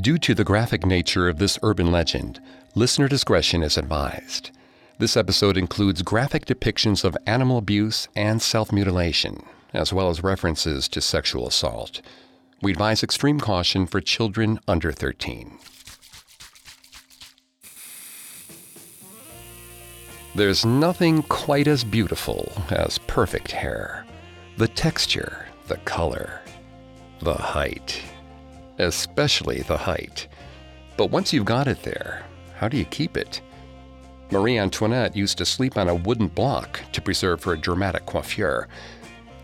Due to the graphic nature of this urban legend, listener discretion is advised. This episode includes graphic depictions of animal abuse and self mutilation, as well as references to sexual assault. We advise extreme caution for children under 13. There's nothing quite as beautiful as perfect hair. The texture, the color, the height. Especially the height. But once you've got it there, how do you keep it? Marie Antoinette used to sleep on a wooden block to preserve her dramatic coiffure.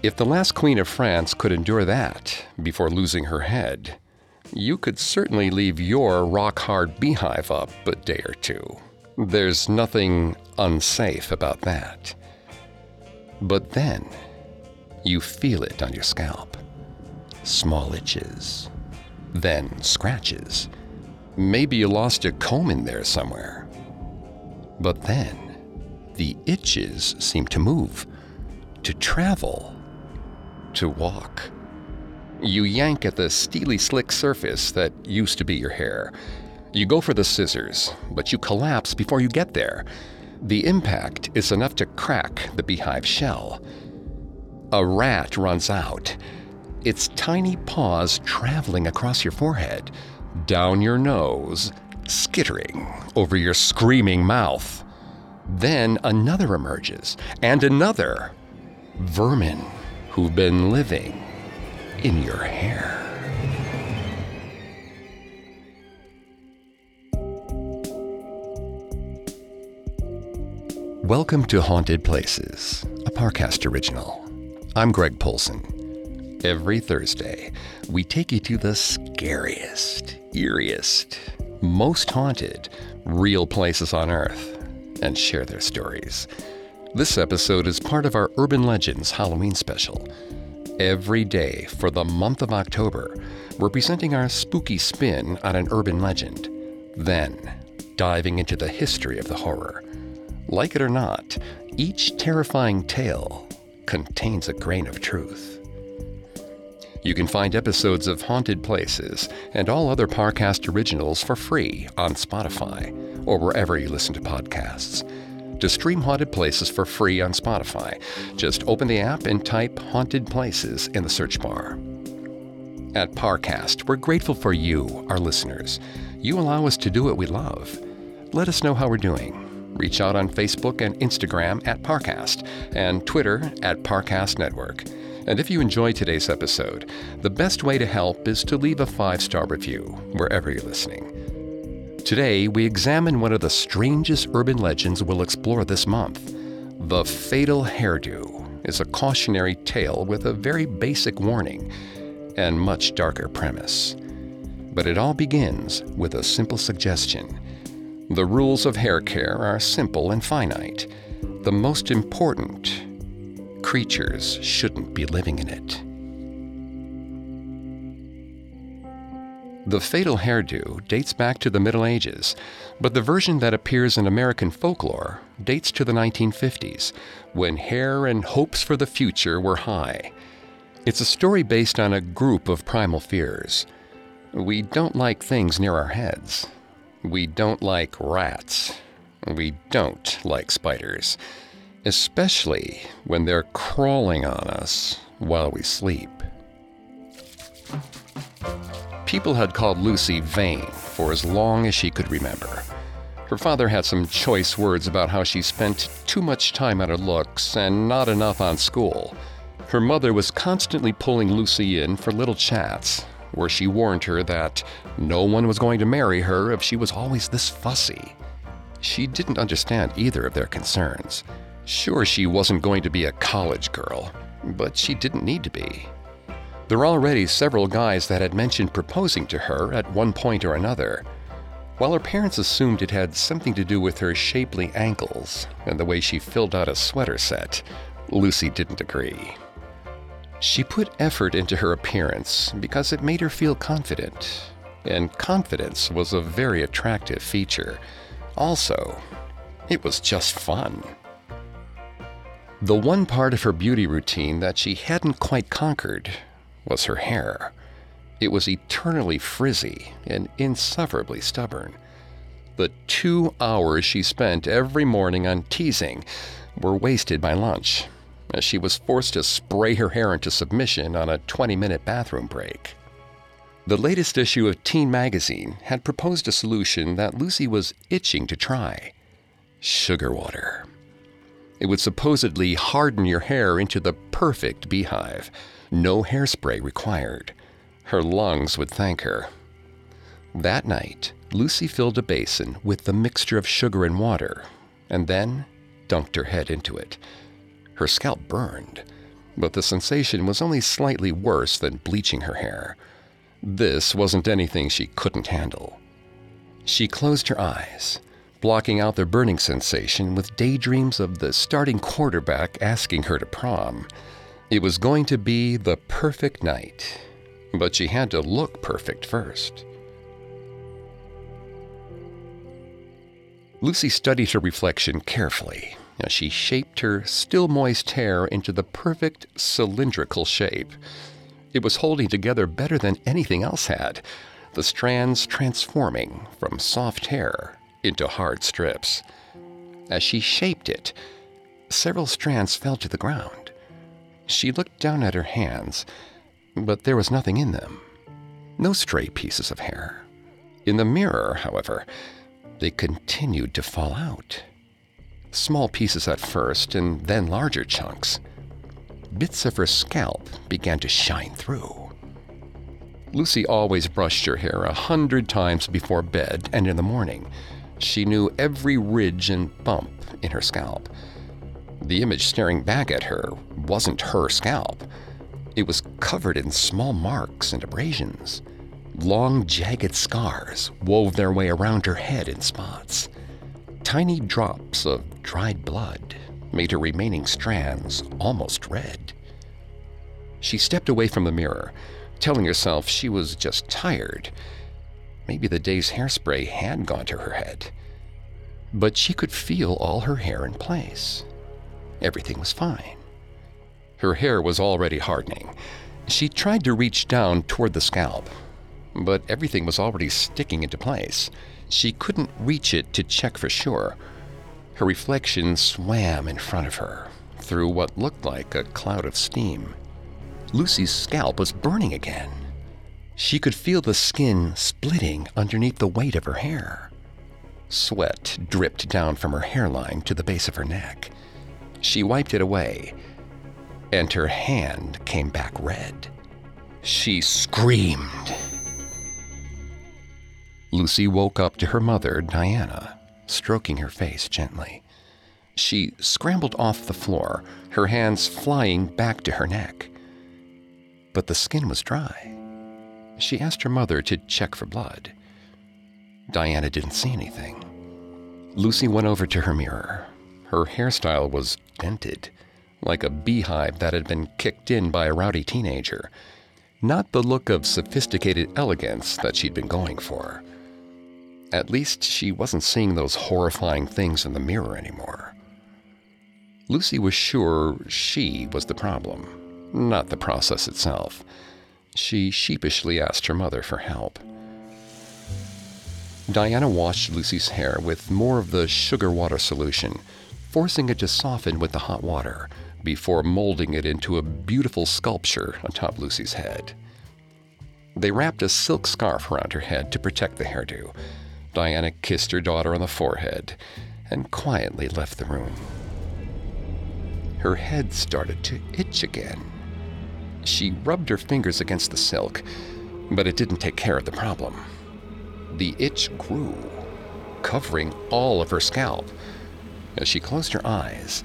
If the last queen of France could endure that before losing her head, you could certainly leave your rock hard beehive up a day or two. There's nothing unsafe about that. But then, you feel it on your scalp. Small itches. Then scratches. Maybe you lost a comb in there somewhere. But then, the itches seem to move, to travel, to walk. You yank at the steely slick surface that used to be your hair you go for the scissors, but you collapse before you get there. The impact is enough to crack the beehive shell. A rat runs out, its tiny paws traveling across your forehead, down your nose, skittering over your screaming mouth. Then another emerges, and another. Vermin who've been living in your hair. Welcome to Haunted Places, a Parcast original. I'm Greg Polcyn. Every Thursday, we take you to the scariest, eeriest, most haunted, real places on Earth and share their stories. This episode is part of our Urban Legends Halloween special. Every day for the month of October, we're presenting our spooky spin on an urban legend, then diving into the history of the horror. Like it or not, each terrifying tale contains a grain of truth. You can find episodes of Haunted Places and all other Parcast originals for free on Spotify or wherever you listen to podcasts. To stream Haunted Places for free on Spotify, just open the app and type Haunted Places in the search bar. At Parcast, we're grateful for you, our listeners. You allow us to do what we love. Let us know how we're doing Reach out on Facebook and Instagram at Parcast and Twitter at Parcast Network. And if you enjoyed today's episode, the best way to help is to leave a five star review wherever you're listening. Today, we examine one of the strangest urban legends we'll explore this month. The Fatal Hairdo is a cautionary tale with a very basic warning and much darker premise. But it all begins with a simple suggestion the rules of hair care are simple and finite. The most important creatures shouldn't be living in it. The fatal hairdo dates back to the Middle Ages, but the version that appears in American folklore dates to the 1950s, when hair and hopes for the future were high. It's a story based on a group of primal fears. We don't like things near our heads. We don't like rats. We don't like spiders, especially when they're crawling on us while we sleep. People had called Lucy vain for as long as she could remember. Her father had some choice words about how she spent too much time on her looks and not enough on school. Her mother was constantly pulling Lucy in for little chats, where she warned her that no one was going to marry her if she was always this fussy. She didn't understand either of their concerns. Sure, she wasn't going to be a college girl, but she didn't need to be. There were already several guys that had mentioned proposing to her at one point or another. While her parents assumed it had something to do with her shapely ankles and the way she filled out a sweater set, Lucy didn't agree. She put effort into her appearance because it made her feel confident, and confidence was a very attractive feature. Also, it was just fun. The one part of her beauty routine that she hadn't quite conquered was her hair. It was eternally frizzy and insufferably stubborn. The two hours she spent every morning on teasing were wasted by lunch, as she was forced to spray her hair into submission on a 20 minute bathroom break. The latest issue of Teen Magazine had proposed a solution that Lucy was itching to try sugar water. It would supposedly harden your hair into the perfect beehive, no hairspray required. Her lungs would thank her. That night, Lucy filled a basin with the mixture of sugar and water, and then dunked her head into it. Her scalp burned, but the sensation was only slightly worse than bleaching her hair. This wasn't anything she couldn't handle. She closed her eyes, blocking out the burning sensation with daydreams of the starting quarterback asking her to prom. It was going to be the perfect night, but she had to look perfect first. Lucy studied her reflection carefully as she shaped her still moist hair into the perfect cylindrical shape. It was holding together better than anything else had, the strands transforming from soft hair into hard strips. As she shaped it, several strands fell to the ground. She looked down at her hands, but there was nothing in them. No stray pieces of hair. In the mirror, however, they continued to fall out. Small pieces at first, and then larger chunks. Bits of her scalp began to shine through. Lucy always brushed her hair a hundred times before bed and in the morning. She knew every ridge and bump in her scalp. The image staring back at her wasn't her scalp. It was covered in small marks and abrasions. Long, jagged scars wove their way around her head in spots. Tiny drops of dried blood made her remaining strands almost red. She stepped away from the mirror, telling herself she was just tired. Maybe the day's hairspray had gone to her head. But she could feel all her hair in place. Everything was fine. Her hair was already hardening. She tried to reach down toward the scalp, but everything was already sticking into place. She couldn't reach it to check for sure. Her reflection swam in front of her through what looked like a cloud of steam. Lucy's scalp was burning again. She could feel the skin splitting underneath the weight of her hair. Sweat dripped down from her hairline to the base of her neck. She wiped it away, and her hand came back red. She screamed. Lucy woke up to her mother, Diana, stroking her face gently. She scrambled off the floor, her hands flying back to her neck. But the skin was dry. She asked her mother to check for blood. Diana didn't see anything. Lucy went over to her mirror. Her hairstyle was dented, like a beehive that had been kicked in by a rowdy teenager. Not the look of sophisticated elegance that she'd been going for. At least she wasn't seeing those horrifying things in the mirror anymore. Lucy was sure she was the problem, not the process itself. She sheepishly asked her mother for help. Diana washed Lucy's hair with more of the sugar water solution, forcing it to soften with the hot water before molding it into a beautiful sculpture atop Lucy's head. They wrapped a silk scarf around her head to protect the hairdo, Diana kissed her daughter on the forehead and quietly left the room. Her head started to itch again. She rubbed her fingers against the silk, but it didn't take care of the problem. The itch grew, covering all of her scalp. As she closed her eyes,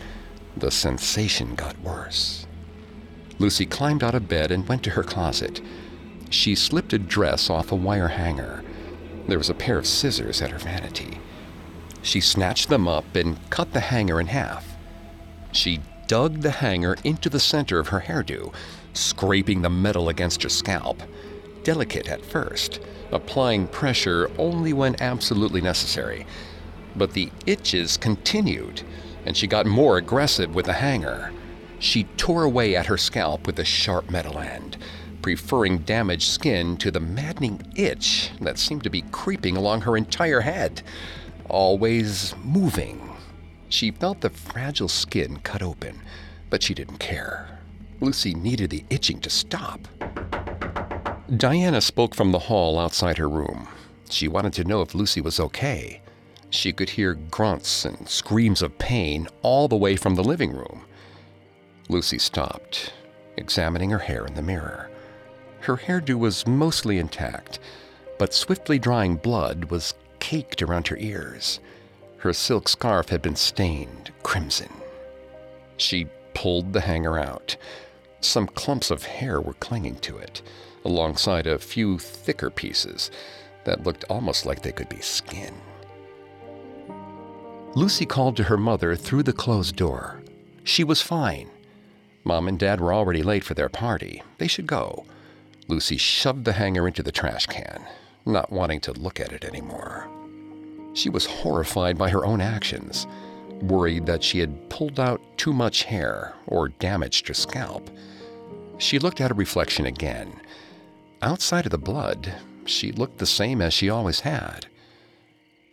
the sensation got worse. Lucy climbed out of bed and went to her closet. She slipped a dress off a wire hanger there was a pair of scissors at her vanity. She snatched them up and cut the hanger in half. She dug the hanger into the center of her hairdo, scraping the metal against her scalp. Delicate at first, applying pressure only when absolutely necessary. But the itches continued, and she got more aggressive with the hanger. She tore away at her scalp with the sharp metal end, preferring damaged skin to the maddening itch that seemed to be creeping along her entire head, always moving. She felt the fragile skin cut open, but she didn't care. Lucy needed the itching to stop. Diana spoke from the hall outside her room. She wanted to know if Lucy was okay. She could hear grunts and screams of pain all the way from the living room. Lucy stopped, examining her hair in the mirror. Her hairdo was mostly intact, but swiftly drying blood was caked around her ears. Her silk scarf had been stained crimson. She pulled the hanger out. Some clumps of hair were clinging to it, alongside a few thicker pieces that looked almost like they could be skin. Lucy called to her mother through the closed door. She was fine. Mom and Dad were already late for their party. They should go. Lucy shoved the hanger into the trash can, not wanting to look at it anymore. She was horrified by her own actions, worried that she had pulled out too much hair or damaged her scalp. She looked at her reflection again. Outside of the blood, she looked the same as she always had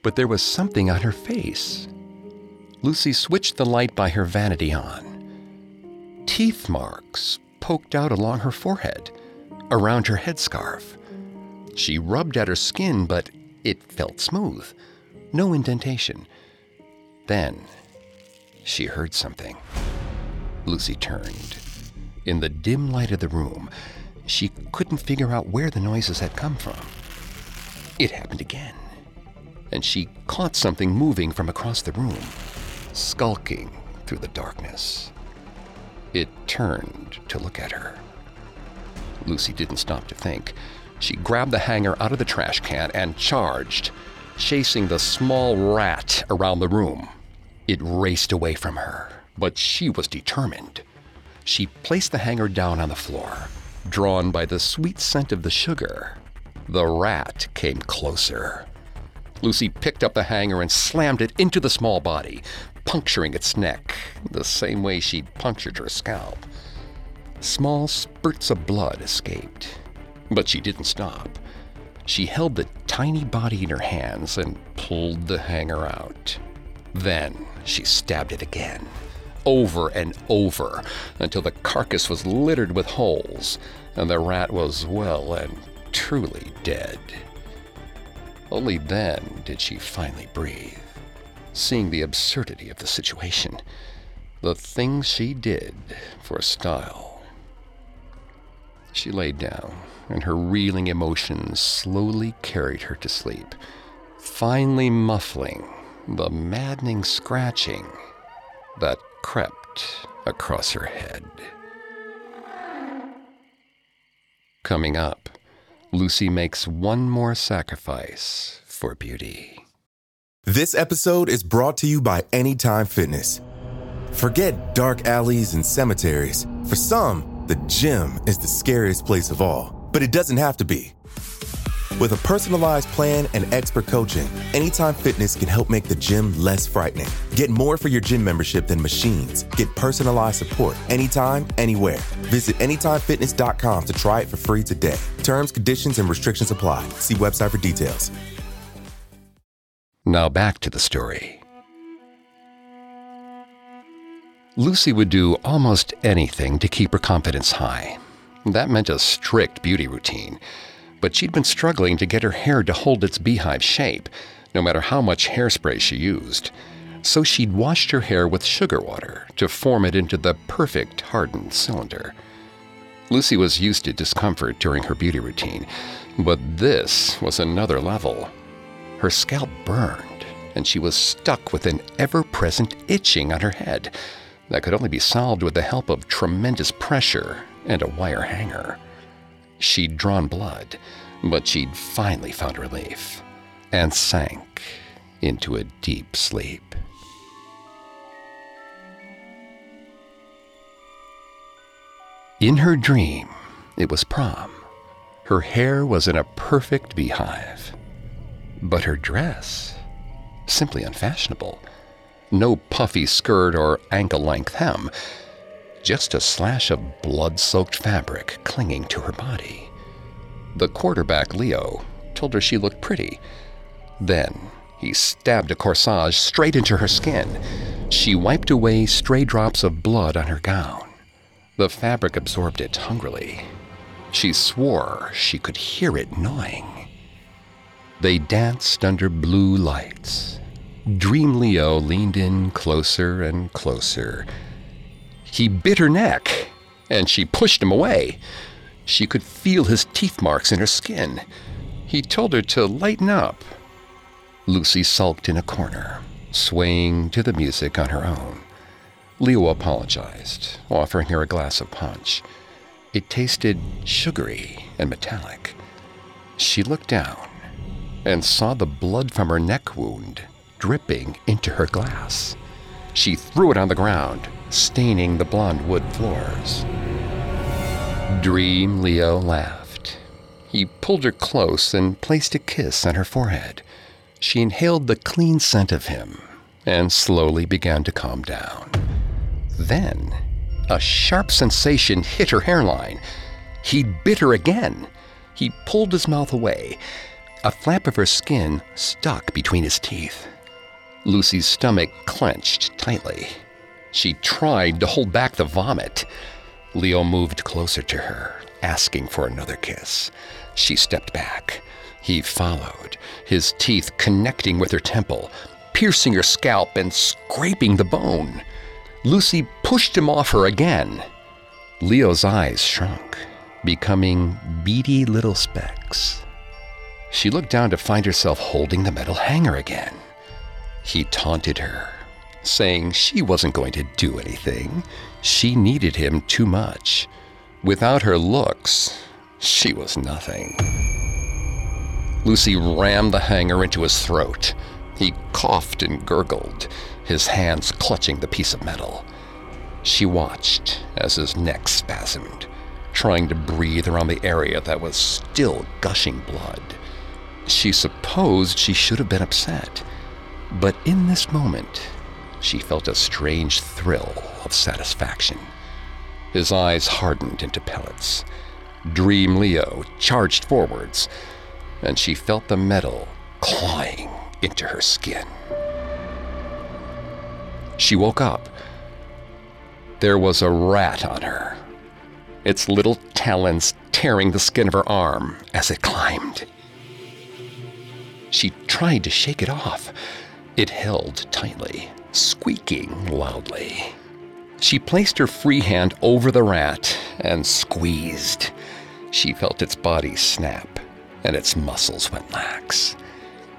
but there was something on her face. Lucy switched the light by her vanity on. Teeth marks poked out along her forehead, around her headscarf. She rubbed at her skin, but it felt smooth, no indentation. Then she heard something. Lucy turned. In the dim light of the room, she couldn't figure out where the noises had come from. It happened again and she caught something moving from across the room, skulking through the darkness. It turned to look at her. Lucy didn't stop to think. She grabbed the hanger out of the trash can and charged, chasing the small rat around the room. It raced away from her, but she was determined. She placed the hanger down on the floor, drawn by the sweet scent of the sugar. The rat came closer. Lucy picked up the hanger and slammed it into the small body, puncturing its neck the same way she'd punctured her scalp. Small spurts of blood escaped, but she didn't stop. She held the tiny body in her hands and pulled the hanger out. Then she stabbed it again, over and over, until the carcass was littered with holes and the rat was well and truly dead. Only then did she finally breathe, seeing the absurdity of the situation, the things she did for style. She laid down, and her reeling emotions slowly carried her to sleep, finally muffling the maddening scratching that crept across her head. Coming up, Lucy makes one more sacrifice for beauty. This episode is brought to you by Anytime Fitness. Forget dark alleys and cemeteries. For some, the gym is the scariest place of all, but it doesn't have to be. With a personalized plan and expert coaching, Anytime Fitness can help make the gym less frightening. Get more for your gym membership than machines. Get personalized support anytime, anywhere. Visit AnytimeFitness.com to try it for free today. Terms, conditions, and restrictions apply. See website for details. Now back to the story. Lucy would do almost anything to keep her confidence high. That meant a strict beauty routine but she'd been struggling to get her hair to hold its beehive shape, no matter how much hairspray she used. So she'd washed her hair with sugar water to form it into the perfect hardened cylinder. Lucy was used to discomfort during her beauty routine, but this was another level. Her scalp burned, and she was stuck with an ever present itching on her head that could only be solved with the help of tremendous pressure and a wire hanger. She'd drawn blood, but she'd finally found relief and sank into a deep sleep. In her dream, it was prom. Her hair was in a perfect beehive. But her dress, simply unfashionable. No puffy skirt or ankle length hem. Just a slash of blood soaked fabric clinging to her body. The quarterback, Leo, told her she looked pretty. Then he stabbed a corsage straight into her skin. She wiped away stray drops of blood on her gown. The fabric absorbed it hungrily. She swore she could hear it gnawing. They danced under blue lights. Dream Leo leaned in closer and closer. He bit her neck, and she pushed him away. She could feel his teeth marks in her skin. He told her to lighten up. Lucy sulked in a corner, swaying to the music on her own. Leo apologized, offering her a glass of punch. It tasted sugary and metallic. She looked down and saw the blood from her neck wound dripping into her glass. She threw it on the ground, staining the blond wood floors. Dream Leo laughed. He pulled her close and placed a kiss on her forehead. She inhaled the clean scent of him and slowly began to calm down. Then, a sharp sensation hit her hairline. He bit her again. He pulled his mouth away. A flap of her skin stuck between his teeth. Lucy's stomach clenched tightly. She tried to hold back the vomit. Leo moved closer to her, asking for another kiss. She stepped back. He followed, his teeth connecting with her temple, piercing her scalp and scraping the bone. Lucy pushed him off her again. Leo's eyes shrunk, becoming beady little specks. She looked down to find herself holding the metal hanger again. He taunted her, saying she wasn't going to do anything. She needed him too much. Without her looks, she was nothing. Lucy rammed the hanger into his throat. He coughed and gurgled, his hands clutching the piece of metal. She watched as his neck spasmed, trying to breathe around the area that was still gushing blood. She supposed she should have been upset, but in this moment, she felt a strange thrill of satisfaction. His eyes hardened into pellets. Dream Leo charged forwards, and she felt the metal clawing into her skin. She woke up. There was a rat on her, its little talons tearing the skin of her arm as it climbed. She tried to shake it off. It held tightly, squeaking loudly. She placed her free hand over the rat and squeezed. She felt its body snap, and its muscles went lax.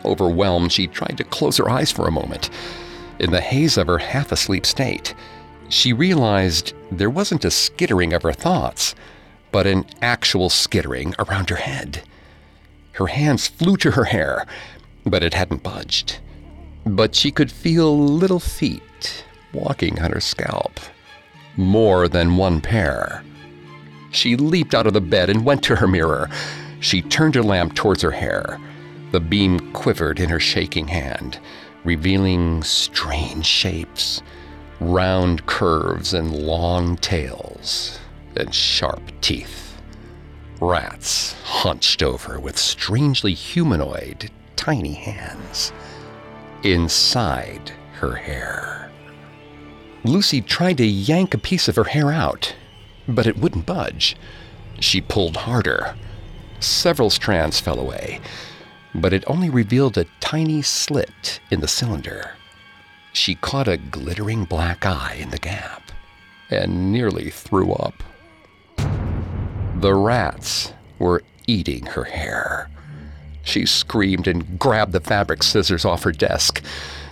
Overwhelmed, she tried to close her eyes for a moment. In the haze of her half asleep state, she realized there wasn't a skittering of her thoughts, but an actual skittering around her head. Her hands flew to her hair, but it hadn't budged. But she could feel little feet walking on her scalp. More than one pair. She leaped out of the bed and went to her mirror. She turned her lamp towards her hair. The beam quivered in her shaking hand, revealing strange shapes round curves and long tails, and sharp teeth. Rats hunched over with strangely humanoid, tiny hands. Inside her hair. Lucy tried to yank a piece of her hair out, but it wouldn't budge. She pulled harder. Several strands fell away, but it only revealed a tiny slit in the cylinder. She caught a glittering black eye in the gap and nearly threw up. The rats were eating her hair. She screamed and grabbed the fabric scissors off her desk.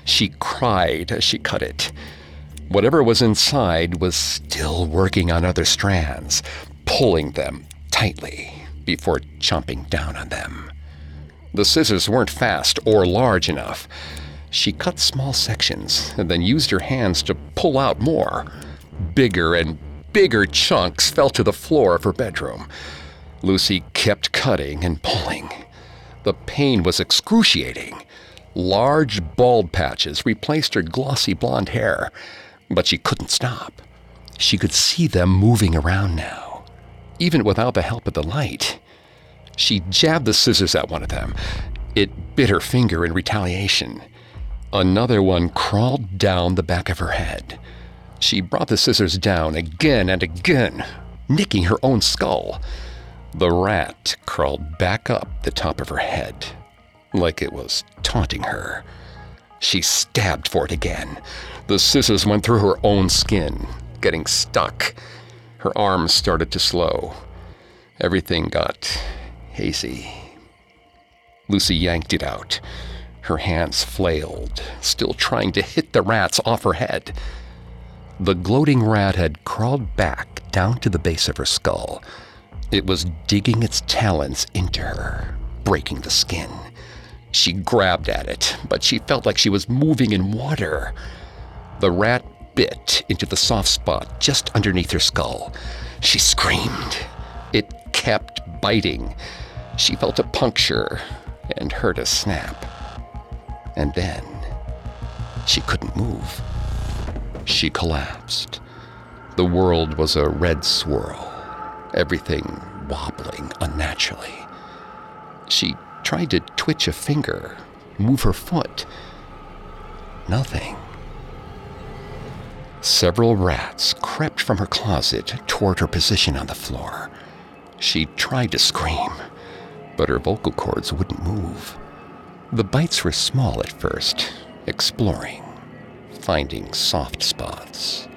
She cried as she cut it. Whatever was inside was still working on other strands, pulling them tightly before chomping down on them. The scissors weren't fast or large enough. She cut small sections and then used her hands to pull out more. Bigger and bigger chunks fell to the floor of her bedroom. Lucy kept cutting and pulling. The pain was excruciating. Large bald patches replaced her glossy blonde hair, but she couldn't stop. She could see them moving around now, even without the help of the light. She jabbed the scissors at one of them. It bit her finger in retaliation. Another one crawled down the back of her head. She brought the scissors down again and again, nicking her own skull. The rat crawled back up the top of her head, like it was taunting her. She stabbed for it again. The scissors went through her own skin, getting stuck. Her arms started to slow. Everything got hazy. Lucy yanked it out. Her hands flailed, still trying to hit the rats off her head. The gloating rat had crawled back down to the base of her skull. It was digging its talons into her, breaking the skin. She grabbed at it, but she felt like she was moving in water. The rat bit into the soft spot just underneath her skull. She screamed. It kept biting. She felt a puncture and heard a snap. And then she couldn't move. She collapsed. The world was a red swirl, everything wobbling unnaturally. She tried to twitch a finger, move her foot. Nothing. Several rats crept from her closet toward her position on the floor. She tried to scream, but her vocal cords wouldn't move. The bites were small at first, exploring, finding soft spots.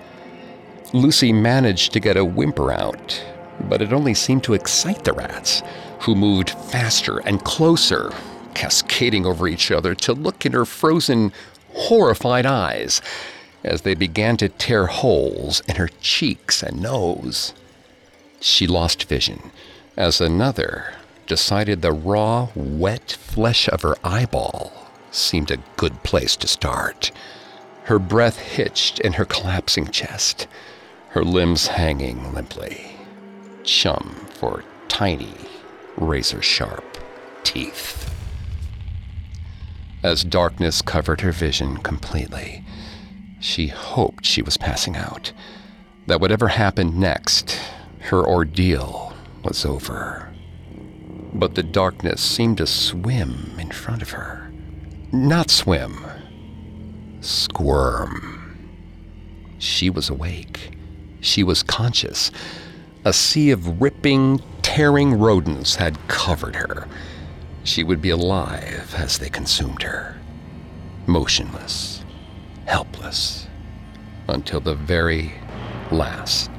Lucy managed to get a whimper out, but it only seemed to excite the rats, who moved faster and closer, cascading over each other to look in her frozen, horrified eyes as they began to tear holes in her cheeks and nose. She lost vision as another decided the raw, wet flesh of her eyeball seemed a good place to start. Her breath hitched in her collapsing chest, her limbs hanging limply. Chum for tiny, razor sharp teeth. As darkness covered her vision completely, she hoped she was passing out, that whatever happened next, her ordeal was over. But the darkness seemed to swim in front of her. Not swim, squirm. She was awake. She was conscious. A sea of ripping, tearing rodents had covered her. She would be alive as they consumed her, motionless helpless until the very last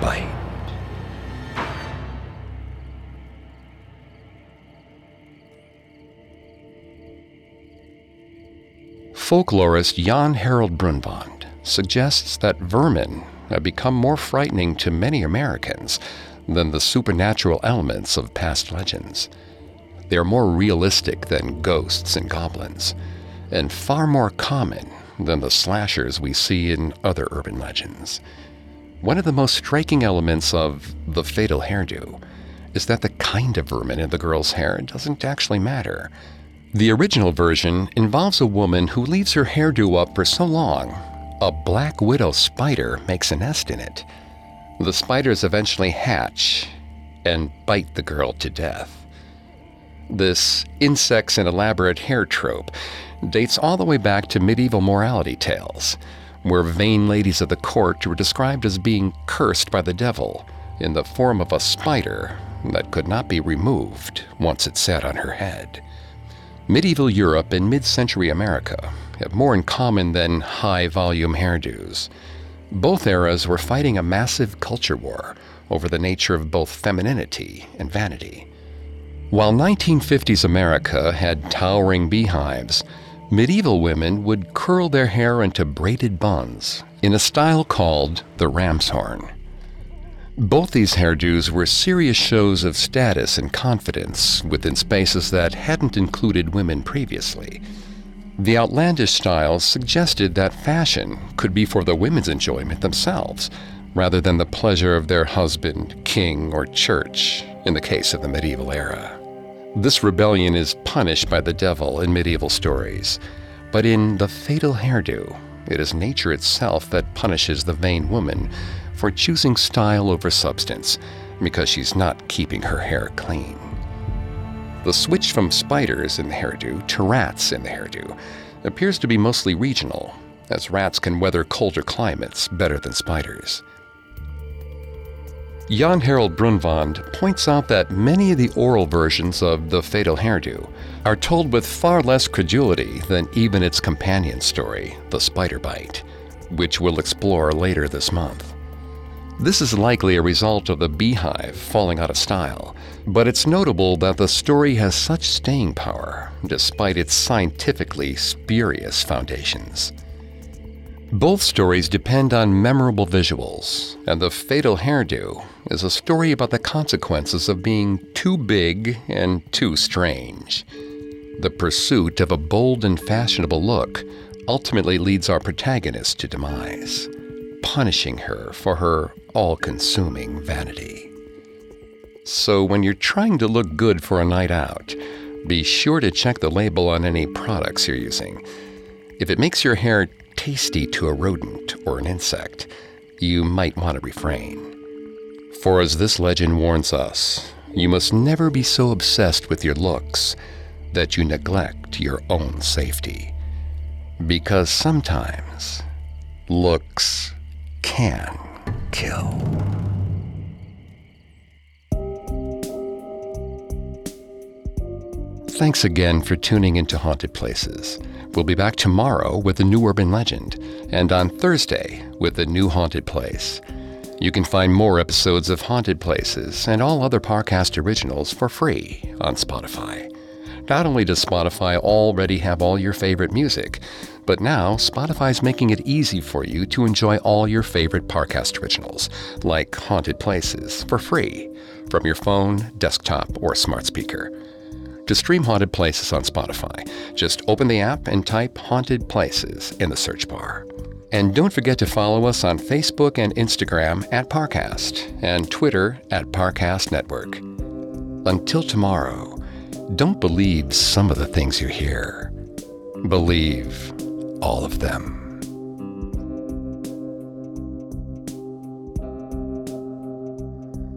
bite. Folklorist Jan Harold Brunvand suggests that vermin have become more frightening to many Americans than the supernatural elements of past legends. They are more realistic than ghosts and goblins, and far more common than the slashers we see in other urban legends. One of the most striking elements of the fatal hairdo is that the kind of vermin in the girl's hair doesn't actually matter. The original version involves a woman who leaves her hairdo up for so long, a black widow spider makes a nest in it. The spiders eventually hatch and bite the girl to death. This insects and elaborate hair trope dates all the way back to medieval morality tales, where vain ladies of the court were described as being cursed by the devil in the form of a spider that could not be removed once it sat on her head. Medieval Europe and mid century America have more in common than high volume hairdos. Both eras were fighting a massive culture war over the nature of both femininity and vanity. While 1950s America had towering beehives, medieval women would curl their hair into braided buns in a style called the ram's horn. Both these hairdos were serious shows of status and confidence within spaces that hadn't included women previously. The outlandish styles suggested that fashion could be for the women's enjoyment themselves, rather than the pleasure of their husband, king, or church, in the case of the medieval era. This rebellion is punished by the devil in medieval stories, but in The Fatal Hairdo, it is nature itself that punishes the vain woman for choosing style over substance because she's not keeping her hair clean. The switch from spiders in the hairdo to rats in the hairdo appears to be mostly regional, as rats can weather colder climates better than spiders. Jan Harold Brunvand points out that many of the oral versions of The Fatal Hairdo are told with far less credulity than even its companion story, The Spider Bite, which we'll explore later this month. This is likely a result of the beehive falling out of style, but it's notable that the story has such staying power, despite its scientifically spurious foundations. Both stories depend on memorable visuals, and The Fatal Hairdo is a story about the consequences of being too big and too strange. The pursuit of a bold and fashionable look ultimately leads our protagonist to demise, punishing her for her all consuming vanity. So, when you're trying to look good for a night out, be sure to check the label on any products you're using. If it makes your hair tasty to a rodent or an insect, you might want to refrain. For as this legend warns us, you must never be so obsessed with your looks that you neglect your own safety. Because sometimes looks can kill. Thanks again for tuning into Haunted Places. We'll be back tomorrow with a new urban legend, and on Thursday with a new haunted place. You can find more episodes of Haunted Places and all other Parcast originals for free on Spotify. Not only does Spotify already have all your favorite music, but now Spotify's making it easy for you to enjoy all your favorite Parcast originals, like Haunted Places, for free from your phone, desktop, or smart speaker. To stream Haunted Places on Spotify, just open the app and type Haunted Places in the search bar. And don't forget to follow us on Facebook and Instagram at Parcast and Twitter at Parcast Network. Until tomorrow, don't believe some of the things you hear. Believe all of them.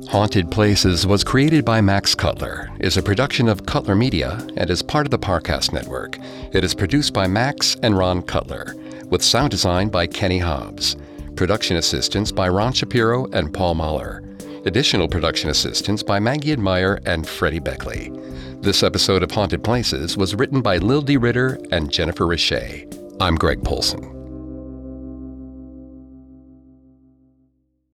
Haunted Places was created by Max Cutler, is a production of Cutler Media, and is part of the Parcast Network. It is produced by Max and Ron Cutler, with sound design by Kenny Hobbs. Production assistance by Ron Shapiro and Paul Mahler. Additional production assistance by Maggie Admire and Freddie Beckley. This episode of Haunted Places was written by Lil D. Ritter and Jennifer Richey. I'm Greg Polcyn.